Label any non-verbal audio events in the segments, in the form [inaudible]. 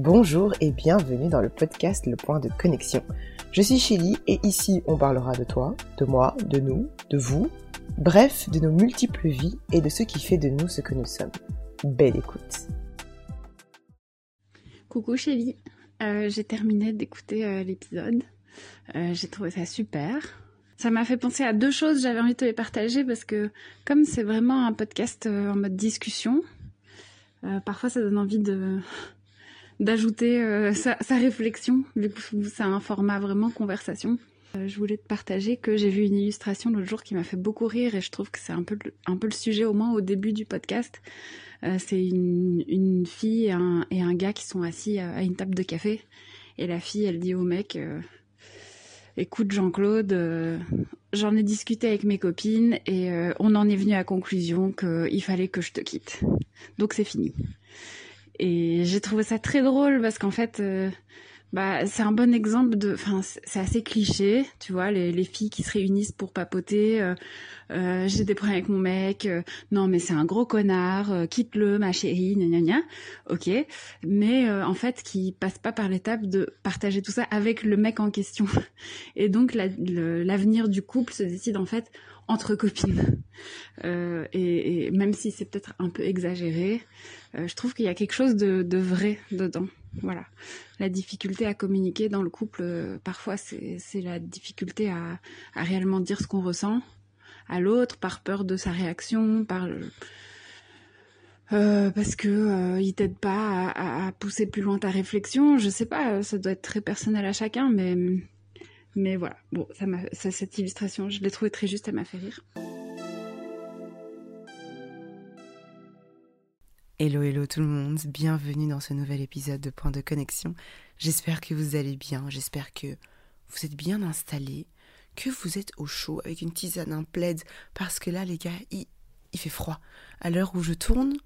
Bonjour et bienvenue dans le podcast Le Point de Connexion. Je suis Chili et ici on parlera de toi, de moi, de nous, de vous, bref, de nos multiples vies et de ce qui fait de nous ce que nous sommes. Belle écoute. Coucou Chélie, euh, j'ai terminé d'écouter euh, l'épisode. Euh, j'ai trouvé ça super. Ça m'a fait penser à deux choses, j'avais envie de te les partager parce que comme c'est vraiment un podcast en mode discussion, parfois ça donne envie de d'ajouter sa, sa, réflexion, vu que c'est un format vraiment conversation. je voulais te partager que j'ai vu une illustration l'autre jour qui m'a fait beaucoup rire et je trouve que c'est un peu, un peu le sujet au moins au début du podcast. Euh, c'est une, fille et un, et un, gars qui sont assis à, une table de café. Et la fille, elle dit au mec, euh, écoute Jean-Claude, euh, j'en ai discuté avec mes copines et on en est venu à conclusion qu'il fallait que je te quitte. Donc c'est fini. Et j'ai trouvé ça très drôle parce qu'en fait, bah, c'est un bon exemple de. Enfin, c'est assez cliché, tu vois, les, les, filles qui se réunissent pour papoter. Euh, euh, J'ai des problèmes avec mon mec. Euh, non, mais c'est un gros connard. Euh, quitte-le, ma chérie. Gna gna gna. Ok. Mais en fait, qui passe pas par l'étape de partager tout ça avec le mec en question. [laughs] Et donc, l'avenir du couple se décide en fait entre copines. Et, et, même si c'est peut-être un peu exagéré, je trouve qu'il y a quelque chose de, vrai dedans. Voilà. La difficulté à communiquer dans le couple, euh, parfois, c'est la difficulté à, réellement dire ce qu'on ressent à l'autre, par peur de sa réaction, par euh, parce que euh, il t'aide pas à, pousser plus loin ta réflexion. Je sais pas, ça doit être très personnel à chacun, mais mais voilà. Bon, ça m'a, cette illustration, je l'ai trouvée très juste, elle m'a fait rire. Hello hello tout le monde, bienvenue dans ce nouvel épisode de Point de Connexion. J'espère que vous allez bien, j'espère que vous êtes bien installés, que vous êtes au chaud avec une tisane, un plaid, parce que là les gars, il, fait froid. À l'heure où je tourne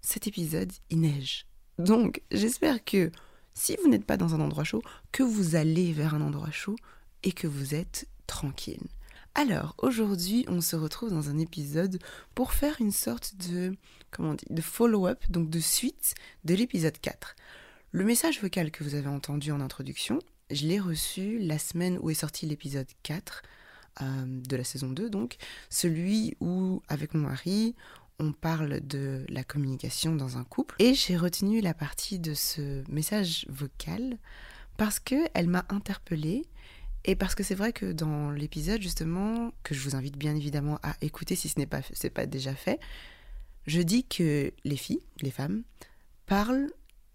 cet épisode, il neige. Donc j'espère que si vous n'êtes pas dans un endroit chaud, que vous allez vers un endroit chaud et que vous êtes tranquille. Alors, aujourd'hui, on se retrouve dans un épisode pour faire une sorte de, comment on de follow-up, donc de suite de l'épisode 4. Le message vocal que vous avez entendu en introduction, je l'ai reçu la semaine où est sorti l'épisode 4 euh, de la saison 2, donc celui où, avec mon mari, on parle de la communication dans un couple. Et j'ai retenu la partie de ce message vocal parce qu'elle m'a interpellée et parce que c'est vrai que dans l'épisode, justement, que je vous invite bien évidemment à écouter si ce n'est pas, déjà fait, je dis que les filles, les femmes, parlent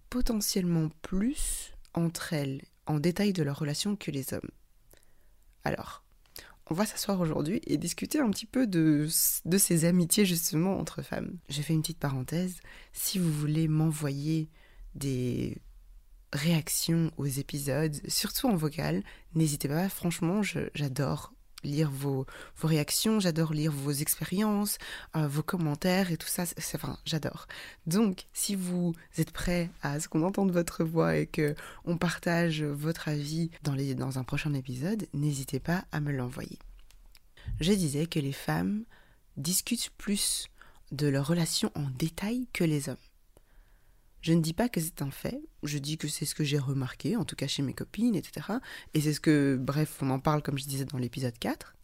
potentiellement plus entre elles en détail de leur relation que les hommes. Alors, on va s'asseoir aujourd'hui et discuter un petit peu de, de ces amitiés justement entre femmes. J'ai fait une petite parenthèse. Si vous voulez m'envoyer des réactions aux épisodes, surtout en vocal, n'hésitez pas, franchement, j'adore lire vos, vos réactions, j'adore lire vos expériences, euh, vos commentaires et tout ça, c'est, enfin, j'adore. Donc, si vous êtes prêts à ce qu'on entende votre voix et que on partage votre avis dans, les, dans un prochain épisode, n'hésitez pas à me l'envoyer. Je disais que les femmes discutent plus de leurs relations en détail que les hommes. Je ne dis pas que c'est un fait, je dis que c'est ce que j'ai remarqué, en tout cas chez mes copines, etc. Et c'est ce que, bref, on en parle comme je disais dans l'épisode 4.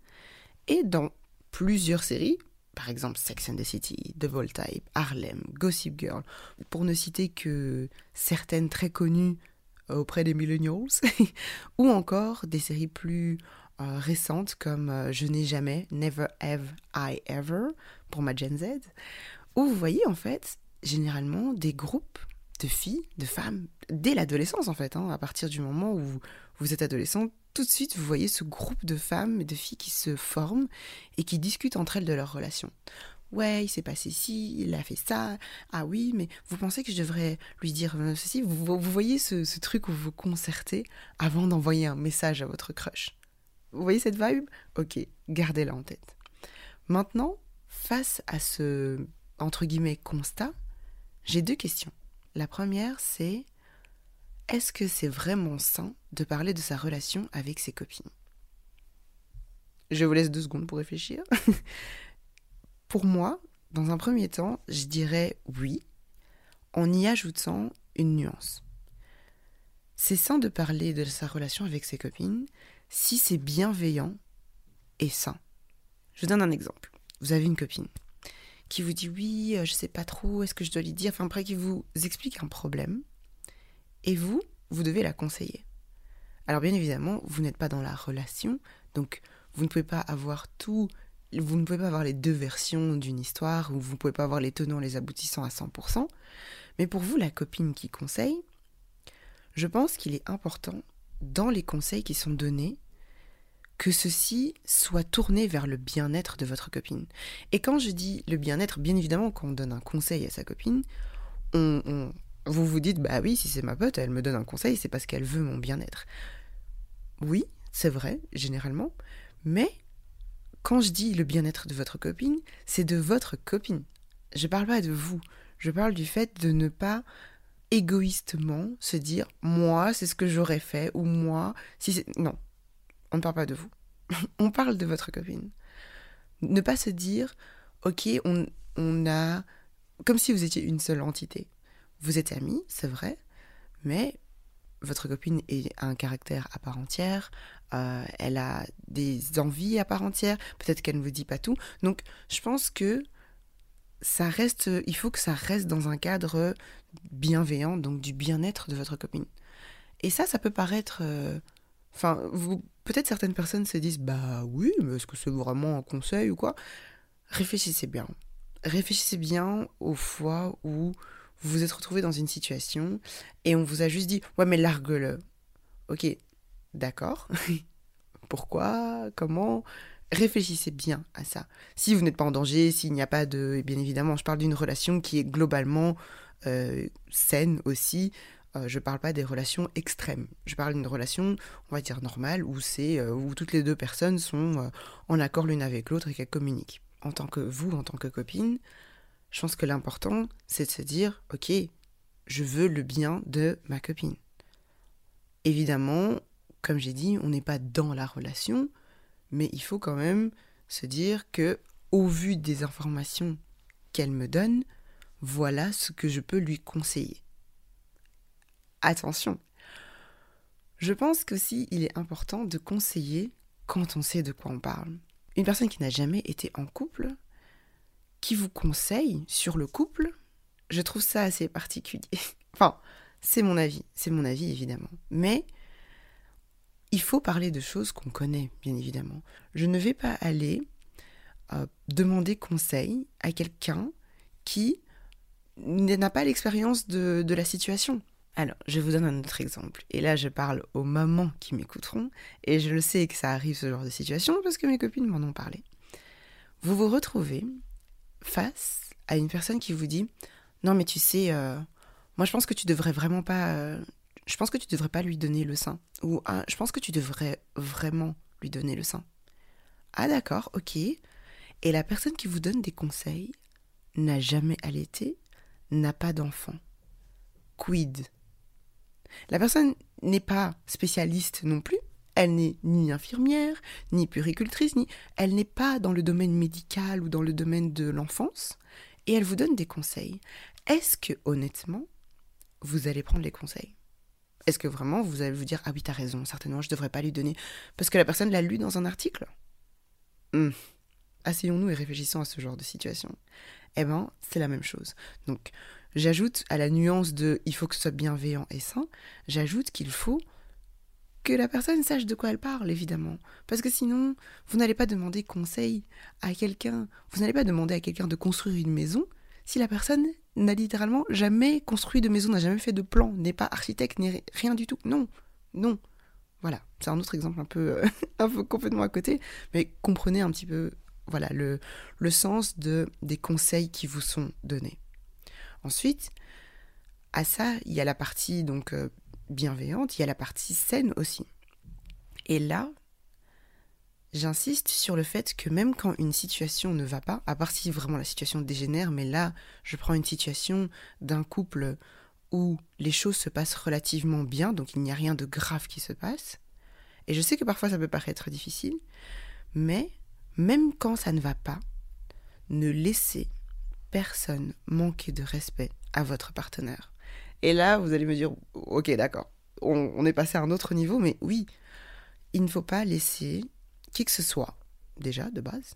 Et dans plusieurs séries, par exemple Sex and the City, The Voltype, Harlem, Gossip Girl, pour ne citer que certaines très connues auprès des millennials, [laughs] ou encore des séries plus euh, récentes comme euh, Je n'ai jamais, Never Have I Ever, pour ma Gen Z, où vous voyez en fait généralement des groupes de filles, de femmes, dès l'adolescence en fait, hein, à partir du moment où vous êtes adolescent, tout de suite vous voyez ce groupe de femmes et de filles qui se forment et qui discutent entre elles de leurs relations. Ouais, il s'est passé ci, il a fait ça. Ah oui, mais vous pensez que je devrais lui dire euh, ceci? Vous, voyez ce, ce, truc où vous vous concertez avant d'envoyer un message à votre crush. Vous voyez cette vibe? Ok, gardez-la en tête. Maintenant, face à ce, entre guillemets, constat, j'ai deux questions. La première, c'est est-ce que c'est vraiment sain de parler de sa relation avec ses copines? Je vous laisse deux secondes pour réfléchir. [laughs] pour moi, dans un premier temps, je dirais oui, en y ajoutant une nuance. c'est sain de parler de sa relation avec ses copines si c'est bienveillant et sain. Je vous donne un exemple. Vous avez une copine qui vous dit oui, euh, je sais pas trop, est-ce que je dois lui dire, enfin après qui vous explique un problème, et vous, vous devez la conseiller. Alors bien évidemment, vous n'êtes pas dans la relation, donc vous ne pouvez pas avoir tout, vous ne pouvez pas avoir les deux versions d'une histoire, ou vous ne pouvez pas avoir les tenants, les aboutissants à 100%, mais pour vous, la copine qui conseille, je pense qu'il est important, dans les conseils qui sont donnés, que ceci soit tourné vers le bien-être de votre copine. Et quand je dis le bien-être, bien évidemment, quand on donne un conseil à sa copine, on, vous vous dites, bah oui, si c'est ma pote, elle me donne un conseil, c'est parce qu'elle veut mon bien-être. Oui, c'est vrai, généralement, mais quand je dis le bien-être de votre copine, c'est de votre copine. Je parle pas de vous. Je parle du fait de ne pas égoïstement se dire moi c'est ce que j'aurais fait ou moi si c'est non on ne parle pas de vous. [laughs] on parle de votre copine. Ne pas se dire, ok, on, on a... Comme si vous étiez une seule entité. Vous êtes amis, c'est vrai, mais votre copine a un caractère à part entière, euh, elle a des envies à part entière, peut-être qu'elle ne vous dit pas tout. Donc je pense que ça reste, il faut que ça reste dans un cadre bienveillant, donc du bien-être de votre copine. Et ça, ça peut paraître... Euh, enfin, vous peut-être certaines personnes se disent bah oui, mais est-ce que c'est vraiment un conseil ou quoi? Réfléchissez bien. Réfléchissez bien aux fois où vous vous êtes retrouvé dans une situation et on vous a juste dit ouais mais largue-le. Ok, d'accord. [laughs] Pourquoi? Comment? Réfléchissez bien à ça. Si vous n'êtes pas en danger, s'il n'y a pas de... bien évidemment, je parle d'une relation qui est globalement euh, saine aussi, euh, je ne parle pas des relations extrêmes. Je parle d'une relation, on va dire normale, où euh, où toutes les deux personnes sont euh, en accord l'une avec l'autre et qu'elles communiquent. En tant que vous, en tant que copine, je pense que l'important, c'est de se dire, ok, je veux le bien de ma copine. Évidemment, comme j'ai dit, on n'est pas dans la relation, mais il faut quand même se dire que, au vu des informations qu'elle me donne, voilà ce que je peux lui conseiller attention. Je pense qu'aussi il est important de conseiller quand on sait de quoi on parle. Une personne qui n'a jamais été en couple, qui vous conseille sur le couple, je trouve ça assez particulier. [laughs] enfin, c'est mon avis, c'est mon avis évidemment. Mais il faut parler de choses qu'on connaît, bien évidemment. Je ne vais pas aller euh, demander conseil à quelqu'un qui n'a pas l'expérience de, de la situation. Alors, je vous donne un autre exemple. Et là, je parle aux mamans qui m'écouteront. Et je le sais que ça arrive ce genre de situation parce que mes copines m'en ont parlé. Vous vous retrouvez face à une personne qui vous dit Non, mais tu sais, euh, moi je pense que tu devrais vraiment pas. Euh, je pense que tu devrais pas lui donner le sein. Ou ah, je pense que tu devrais vraiment lui donner le sein. Ah, d'accord, ok. Et la personne qui vous donne des conseils n'a jamais allaité, n'a pas d'enfant. Quid? La personne n'est pas spécialiste non plus, elle n'est ni infirmière, ni puricultrice, ni elle n'est pas dans le domaine médical ou dans le domaine de l'enfance, et elle vous donne des conseils. Est-ce que honnêtement, vous allez prendre les conseils? Est-ce que vraiment vous allez vous dire ah oui t'as raison, certainement je devrais pas lui donner parce que la personne l'a lu dans un article? Hmm. Asseyons-nous et réfléchissons à ce genre de situation. Eh ben c'est la même chose. Donc J'ajoute à la nuance de il faut que ce soit bienveillant et sain, j'ajoute qu'il faut que la personne sache de quoi elle parle, évidemment. Parce que sinon, vous n'allez pas demander conseil à quelqu'un, vous n'allez pas demander à quelqu'un de construire une maison si la personne n'a littéralement jamais construit de maison, n'a jamais fait de plan, n'est pas architecte, n'est rien du tout. Non, non. Voilà, c'est un autre exemple un peu, [laughs] un peu complètement à côté, mais comprenez un petit peu voilà, le, le sens de, des conseils qui vous sont donnés. Ensuite, à ça, il y a la partie donc euh, bienveillante, il y a la partie saine aussi. Et là, j'insiste sur le fait que même quand une situation ne va pas, à part si vraiment la situation dégénère, mais là, je prends une situation d'un couple où les choses se passent relativement bien, donc il n'y a rien de grave qui se passe. Et je sais que parfois ça peut paraître difficile, mais même quand ça ne va pas, ne laissez personne manquer de respect à votre partenaire. Et là, vous allez me dire, ok, d'accord, on, est passé à un autre niveau, mais oui, il ne faut pas laisser qui que ce soit, déjà, de base,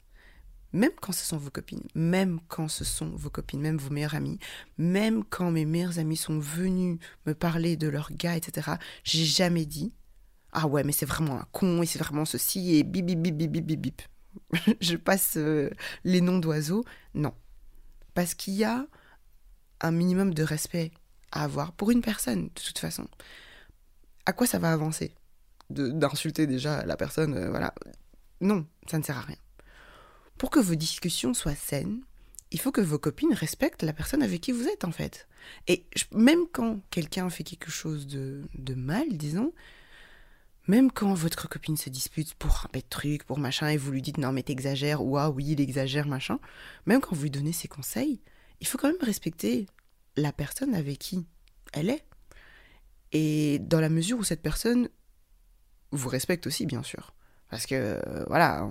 même quand ce sont vos copines, même quand ce sont vos copines, même vos meilleures amies, même quand mes meilleurs amis sont venus me parler de leur gars, etc., j'ai jamais dit Ah ouais, mais c'est vraiment un con, et c'est vraiment ceci, et bip bip bip bip bip bip bip. [laughs] Je passe euh, les noms d'oiseaux. Non. Parce qu'il y a un minimum de respect à avoir pour une personne, de toute façon. À quoi ça va avancer D'insulter déjà la personne, euh, voilà. Non, ça ne sert à rien. Pour que vos discussions soient saines, il faut que vos copines respectent la personne avec qui vous êtes en fait. Et même quand quelqu'un fait quelque chose de, de mal, disons, même quand votre copine se dispute pour un pet truc, pour machin, et vous lui dites non mais t'exagères, ou ah oui il exagère, machin, même quand vous lui donnez ses conseils, il faut quand même respecter la personne avec qui elle est. Et dans la mesure où cette personne vous respecte aussi, bien sûr. Parce que, euh, voilà,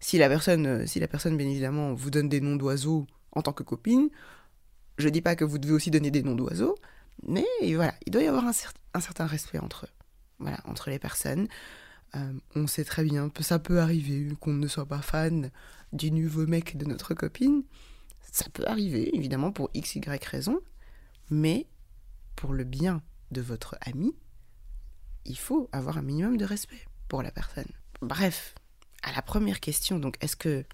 si, la personne, euh, si la personne, bien évidemment, vous donne des noms d'oiseaux en tant que copine, je dis pas que vous devez aussi donner des noms d'oiseaux, mais voilà, il doit y avoir un, un, certain respect entre eux, entre les personnes. Euh, on sait très bien, ça peut arriver qu'on ne soit pas fan du nouveau mec de notre copine. Ça peut arriver, évidemment, pour x, y raison, mais pour le bien de votre ami, il faut avoir un minimum de respect pour la personne. Bref, à la première question, donc est-ce que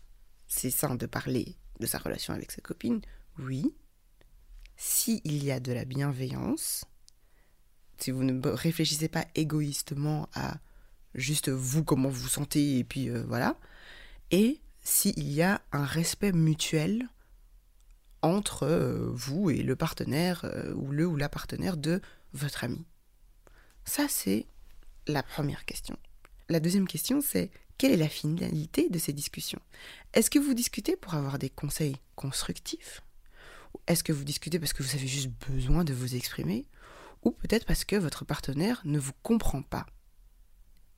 c'est sain de parler de sa relation avec sa copine? Oui. S'il y a de la bienveillance, si vous ne réfléchissez pas égoïstement à juste vous, comment vous vous sentez, et puis euh, voilà, et s'il y a un respect mutuel entre euh, vous et le partenaire euh, ou le ou la partenaire de votre ami. Ça, c'est la première question. La deuxième question, c'est quelle est la finalité de ces discussions? Est-ce que vous discutez pour avoir des conseils constructifs? Est-ce que vous discutez parce que vous avez juste besoin de vous exprimer? Ou peut-être parce que votre partenaire ne vous comprend pas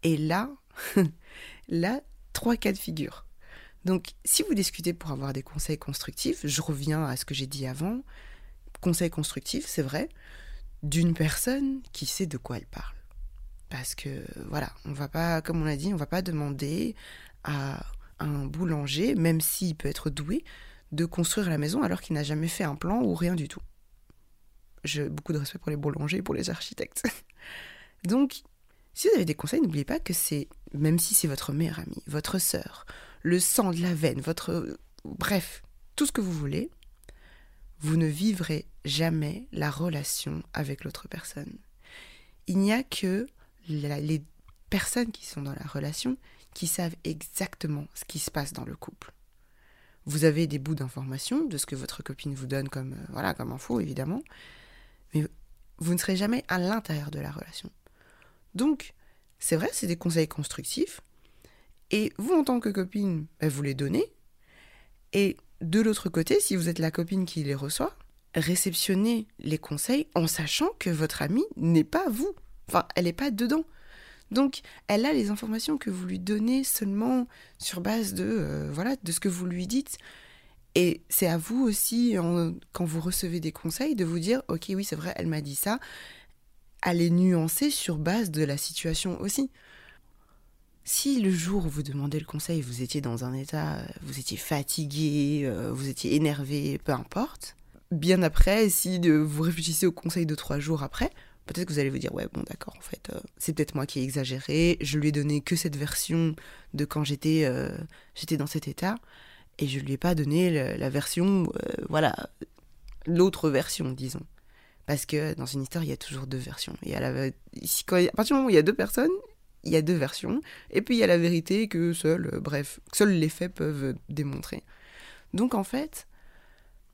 Et là, [laughs] là, trois cas de figure. Donc, si vous discutez pour avoir des conseils constructifs, je reviens à ce que j'ai dit avant. Conseils constructifs, c'est vrai, d'une personne qui sait de quoi elle parle. Parce que voilà, on va pas, comme on l'a dit, on va pas demander à un boulanger, même s'il peut être doué, de construire la maison alors qu'il n'a jamais fait un plan ou rien du tout. J'ai beaucoup de respect pour les boulangers pour les architectes. [laughs] Donc, si vous avez des conseils, n'oubliez pas que c'est, même si c'est votre meilleure amie, votre sœur, le sang de la veine, votre... Bref, tout ce que vous voulez, vous ne vivrez jamais la relation avec l'autre personne. Il n'y a que les personnes qui sont dans la relation qui savent exactement ce qui se passe dans le couple. Vous avez des bouts d'informations de ce que votre copine vous donne comme, euh, voilà, comme info, évidemment, mais vous ne serez jamais à l'intérieur de la relation. Donc, c'est vrai, c'est des conseils constructifs, et vous, en tant que copine, ben, vous les donnez. Et de l'autre côté, si vous êtes la copine qui les reçoit, réceptionnez les conseils en sachant que votre amie n'est pas vous. Enfin, elle n'est pas dedans. Donc, elle a les informations que vous lui donnez seulement sur base de, euh, voilà, de ce que vous lui dites. Et c'est à vous aussi, quand vous recevez des conseils, de vous dire, ok, oui, c'est vrai, elle m'a dit ça. Allez nuancer sur base de la situation aussi. Si le jour où vous demandez le conseil, vous étiez dans un état, vous étiez fatigué, euh, vous étiez énervé, peu importe, bien après, si vous réfléchissez au conseil de trois jours après, peut-être que vous allez vous dire ouais bon d'accord en fait euh, c'est peut-être moi qui ai exagéré, je lui ai donné que cette version de quand j'étais euh, j'étais dans cet état et je lui ai pas donné la, version voilà l'autre version disons parce que dans une histoire il y a toujours deux versions et à, la, quand, à partir du moment où il y a deux personnes il y a deux versions, et puis il y a la vérité que seul, euh, bref, seuls les faits peuvent démontrer. Donc en fait,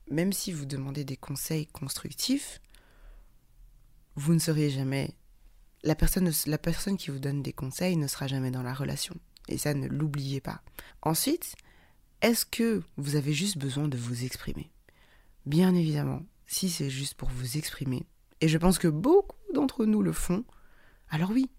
même si vous demandez des conseils constructifs, vous ne serez jamais la personne, la personne qui vous donne des conseils ne sera jamais dans la relation. Et ça, ne l'oubliez pas. Ensuite, est-ce que vous avez juste besoin de vous exprimer? Bien évidemment, si c'est juste pour vous exprimer, et je pense que beaucoup d'entre nous le font, alors oui,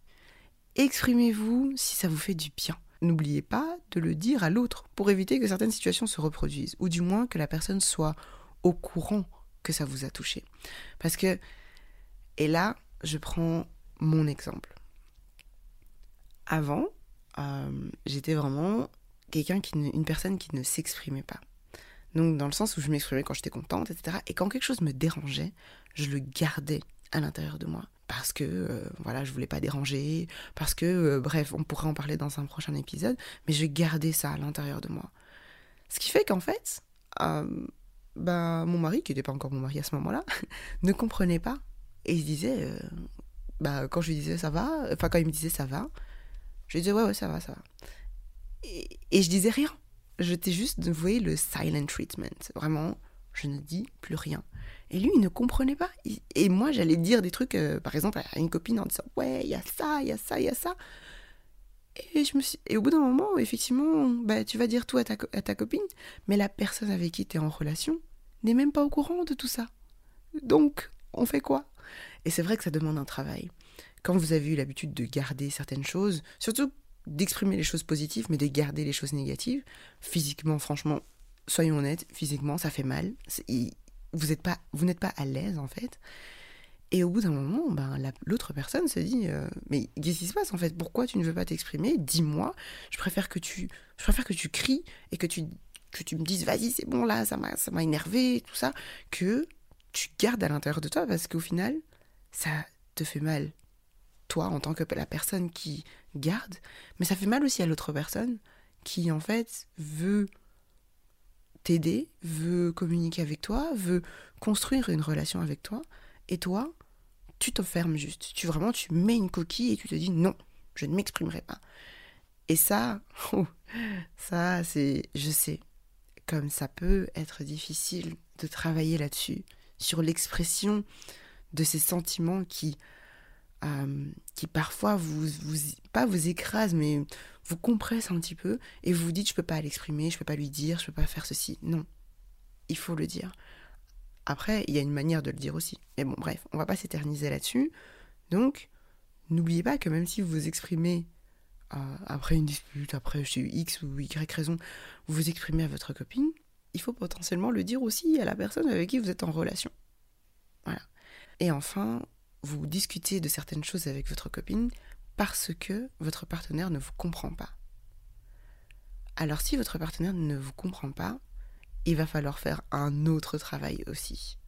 Exprimez-vous si ça vous fait du bien. N'oubliez pas de le dire à l'autre pour éviter que certaines situations se reproduisent, ou du moins que la personne soit au courant que ça vous a touché. Parce que, et là, je prends mon exemple. Avant, euh, j'étais vraiment quelqu'un qui une personne qui ne s'exprimait pas. Donc dans le sens où je m'exprimais quand j'étais contente, etc. Et quand quelque chose me dérangeait, je le gardais à l'intérieur de moi. Parce que, euh, voilà, je voulais pas déranger, parce que, euh, bref, on pourrait en parler dans un prochain épisode, mais je gardais ça à l'intérieur de moi. Ce qui fait qu'en fait, bah, mon mari, qui n'était pas encore mon mari à ce moment-là, [laughs] ne comprenait pas. Et il disait, bah, quand je lui disais ça va, enfin quand il me disait ça va, je lui disais ouais, ouais, ça va, ça va. Et, je disais rien. J'étais juste, vous voyez, le silent treatment. Vraiment, je ne dis plus rien. Et lui, il ne comprenait pas. Et moi, j'allais dire des trucs, euh, par exemple, à une copine en disant Ouais, il y a ça, il y a ça, il y a ça. Et, je me suis... au bout d'un moment, effectivement, bah, tu vas dire tout à ta, à ta copine, mais la personne avec qui tu es en relation n'est même pas au courant de tout ça. Donc, on fait quoi? Et c'est vrai que ça demande un travail. Quand vous avez eu l'habitude de garder certaines choses, surtout d'exprimer les choses positives, mais de garder les choses négatives, physiquement, franchement, soyons honnêtes, physiquement, ça fait mal. Vous n'êtes pas, vous n'êtes pas à l'aise, en fait. Et au bout d'un moment, ben, l'autre personne se dit euh, Mais qu'est-ce qui se passe en fait? Pourquoi tu ne veux pas t'exprimer? Dis-moi. Je préfère que tu, je préfère que tu cries et que tu, que tu me dises Vas-y, c'est bon là, ça m'a énervé, tout ça. Que tu gardes à l'intérieur de toi parce qu'au final, ça te fait mal toi en tant que la personne qui garde, mais ça fait mal aussi à l'autre personne qui en fait veut t'aider, veut communiquer avec toi, veut construire une relation avec toi, et toi, tu t'enfermes juste. Tu vraiment, tu mets une coquille et tu te dis non, je ne m'exprimerai pas. Et ça, [laughs] oh, ça, c'est, je sais, comme ça peut être difficile de travailler là-dessus, sur l'expression de ces sentiments qui euh, qui parfois vous, vous, pas vous écrase, mais vous compresse un petit peu, et vous vous dites, je peux pas l'exprimer, je peux pas lui dire, je peux pas faire ceci. Non, il faut le dire. Après, il y a une manière de le dire aussi. Mais bon, bref, on va pas s'éterniser là-dessus. Donc, n'oubliez pas que même si vous vous exprimez euh, après une dispute, après chez X ou Y raison, vous vous exprimez à votre copine, il faut potentiellement le dire aussi à la personne avec qui vous êtes en relation. Voilà. Et enfin, vous discutez de certaines choses avec votre copine parce que votre partenaire ne vous comprend pas. Alors si votre partenaire ne vous comprend pas, il va falloir faire un autre travail aussi.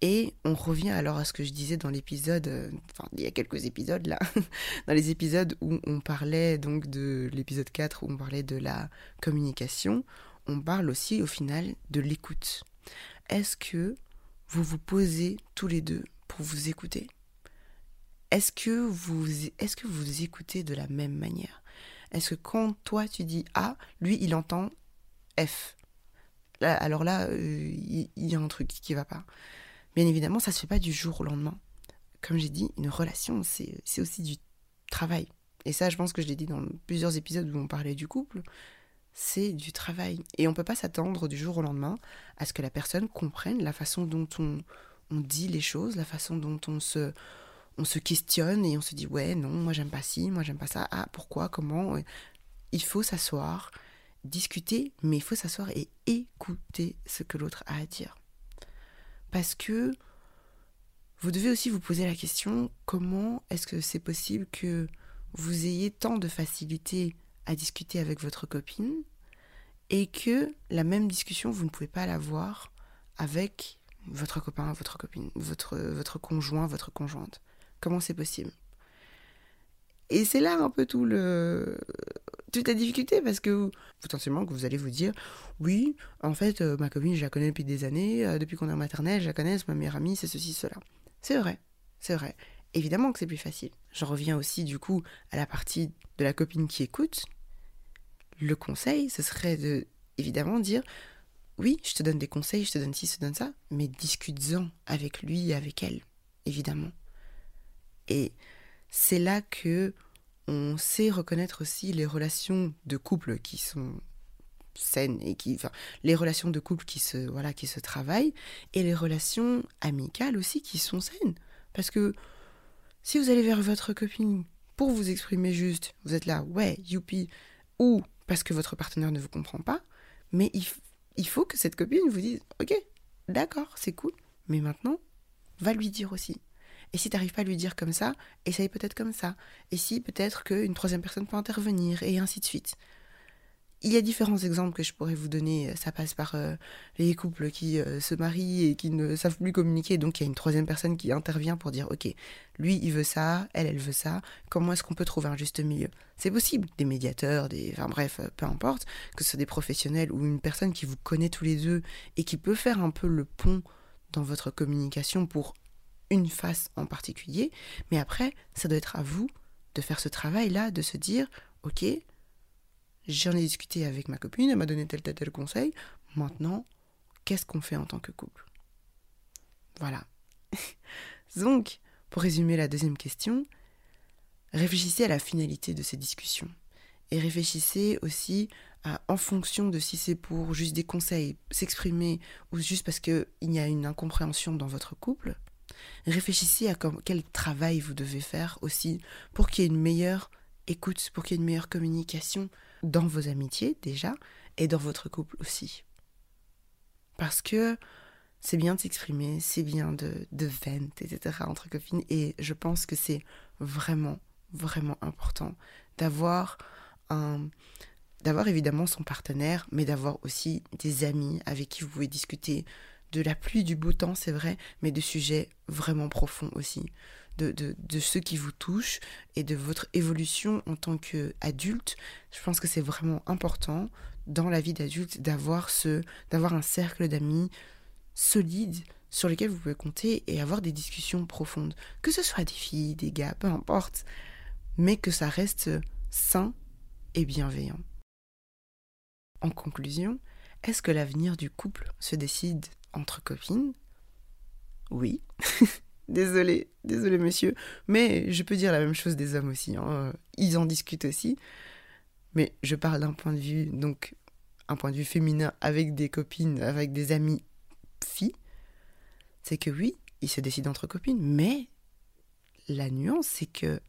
Et on revient alors à ce que je disais dans l'épisode, enfin il y a quelques épisodes là, [laughs] dans les épisodes où on parlait donc de l'épisode 4 où on parlait de la communication, on parle aussi au final de l'écoute. Est-ce que vous vous posez tous les deux pour vous écouter Est-ce que vous est-ce que vous écoutez de la même manière? Est-ce que quand toi tu dis A, lui il entend F? Alors là, euh, il y, a un truc qui va pas. Bien évidemment, ça se fait pas du jour au lendemain. Comme j'ai dit, une relation, c'est aussi du travail. Et ça, je pense que je l'ai dit dans plusieurs épisodes où on parlait du couple. C'est du travail. Et on peut pas s'attendre du jour au lendemain à ce que la personne comprenne la façon dont on, on dit les choses, la façon dont on se, on se questionne et on se dit ouais, non, moi j'aime pas ci, moi j'aime pas ça, ah, pourquoi, comment. Il faut s'asseoir, discuter, mais il faut s'asseoir et écouter ce que l'autre a à dire. Parce que vous devez aussi vous poser la question comment est-ce que c'est possible que vous ayez tant de facilité à discuter avec votre copine et que la même discussion, vous ne pouvez pas l'avoir avec votre copain, votre copine, votre, votre conjoint, votre conjointe. Comment c'est possible? Et c'est là un peu tout le toute la difficulté parce que potentiellement que vous allez vous dire oui, en fait euh, ma copine je la connais depuis des années, euh, depuis qu'on est en maternelle, je la connais, c'est ma meilleure amie, c'est ceci cela. C'est vrai, c'est vrai. Évidemment que c'est plus facile. Je reviens aussi du coup à la partie de la copine qui écoute. Le conseil, ce serait de évidemment dire oui, je te donne des conseils, je te donne ci, je te donne ça, mais discute-en avec lui, avec elle, évidemment. Et c'est là que on sait reconnaître aussi les relations de couple qui sont saines et qui les relations de couple qui se voilà qui se travaillent et les relations amicales aussi qui sont saines parce que si vous allez vers votre copine pour vous exprimer juste, vous êtes là ouais, youpi ou parce que votre partenaire ne vous comprend pas, mais il, il faut que cette copine vous dise Ok, d'accord, c'est cool, mais maintenant, va lui dire aussi. Et si tu n'arrives pas à lui dire comme ça, essaye peut-être comme ça. Et si peut-être qu'une troisième personne peut intervenir, et ainsi de suite. Il y a différents exemples que je pourrais vous donner. Ça passe par euh, les couples qui euh, se marient et qui ne savent plus communiquer. Donc il y a une troisième personne qui intervient pour dire, ok, lui il veut ça, elle elle veut ça. Comment est-ce qu'on peut trouver un juste milieu? C'est possible. Des médiateurs, des, enfin bref, euh, peu importe, que ce soit des professionnels ou une personne qui vous connaît tous les deux et qui peut faire un peu le pont dans votre communication pour une face en particulier. Mais après, ça doit être à vous de faire ce travail-là, de se dire, ok, J'en ai discuté avec ma copine, elle m'a donné tel, tel, tel conseil. Maintenant, qu'est-ce qu'on fait en tant que couple? Voilà. [laughs] Donc, pour résumer la deuxième question, réfléchissez à la finalité de ces discussions. Et réfléchissez aussi à, en fonction de si c'est pour juste des conseils, s'exprimer, ou juste parce qu'il y a une incompréhension dans votre couple. Réfléchissez à quel travail vous devez faire aussi pour qu'il y ait une meilleure écoute, pour qu'il y ait une meilleure communication, dans vos amitiés déjà et dans votre couple aussi. Parce que c'est bien de s'exprimer, c'est bien de, de vent, etc. entre copines. Et je pense que c'est vraiment, vraiment important d'avoir un d'avoir évidemment son partenaire, mais d'avoir aussi des amis avec qui vous pouvez discuter de la pluie, du beau temps, c'est vrai, mais de sujets vraiment profonds aussi de, ce qui vous touche et de votre évolution en tant qu'adulte. Je pense que c'est vraiment important dans la vie d'adulte d'avoir ce d'avoir un cercle d'amis solide sur lesquels vous pouvez compter et avoir des discussions profondes. Que ce soit des filles, des gars, peu importe, mais que ça reste sain et bienveillant. En conclusion, est-ce que l'avenir du couple se décide entre copines? Oui. [laughs] Désolé, désolé monsieur. Mais je peux dire la même chose des hommes aussi. Hein. Ils en discutent aussi. Mais je parle d'un point de vue, donc un point de vue féminin avec des copines, avec des amis filles. C'est que oui, ils se décident entre copines. Mais la nuance, c'est que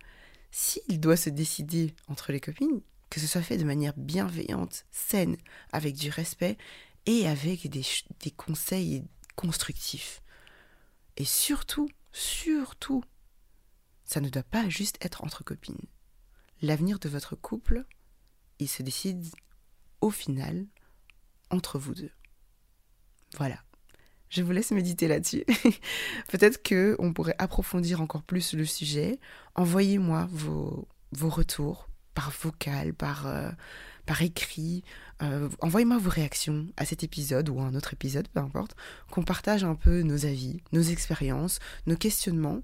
s'il doit se décider entre les copines, que ce soit fait de manière bienveillante, saine, avec du respect et avec des, des conseils constructifs. Et surtout, surtout, ça ne doit pas juste être entre copines. L'avenir de votre couple, il se décide au final entre vous deux. Voilà. Je vous laisse méditer là-dessus. [laughs] Peut-être que on pourrait approfondir encore plus le sujet. Envoyez-moi vos, retours par vocal, par, euh, par écrit. Euh, envoyez-moi vos réactions à cet épisode ou à un autre épisode, peu importe, qu'on partage un peu nos avis, nos expériences, nos questionnements.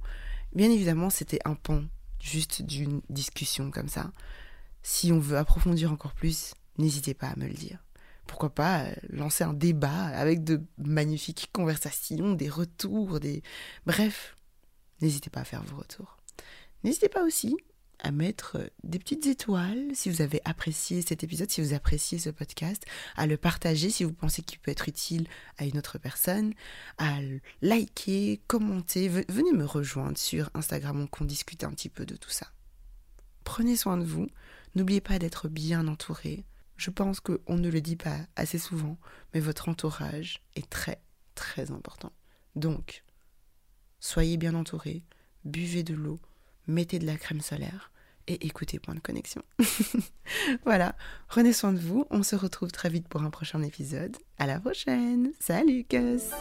Bien évidemment, c'était un pan juste d'une discussion comme ça. Si on veut approfondir encore plus, n'hésitez pas à me le dire. Pourquoi pas euh, lancer un débat avec de magnifiques conversations, des retours, des... Bref, n'hésitez pas à faire vos retours. N'hésitez pas aussi à mettre des petites étoiles si vous avez apprécié cet épisode, si vous appréciez ce podcast, à le partager si vous pensez qu'il peut être utile à une autre personne, à liker, commenter. Venez me rejoindre sur Instagram, qu'on discute un petit peu de tout ça. Prenez soin de vous. N'oubliez pas d'être bien entouré. Je pense qu'on ne le dit pas assez souvent, mais votre entourage est très, très important. Donc, soyez bien entouré, buvez de l'eau, mettez de la crème solaire et écoutez Point de Connexion. [laughs] voilà, prenez soin de vous, on se retrouve très vite pour un prochain épisode. À la prochaine, salut Cus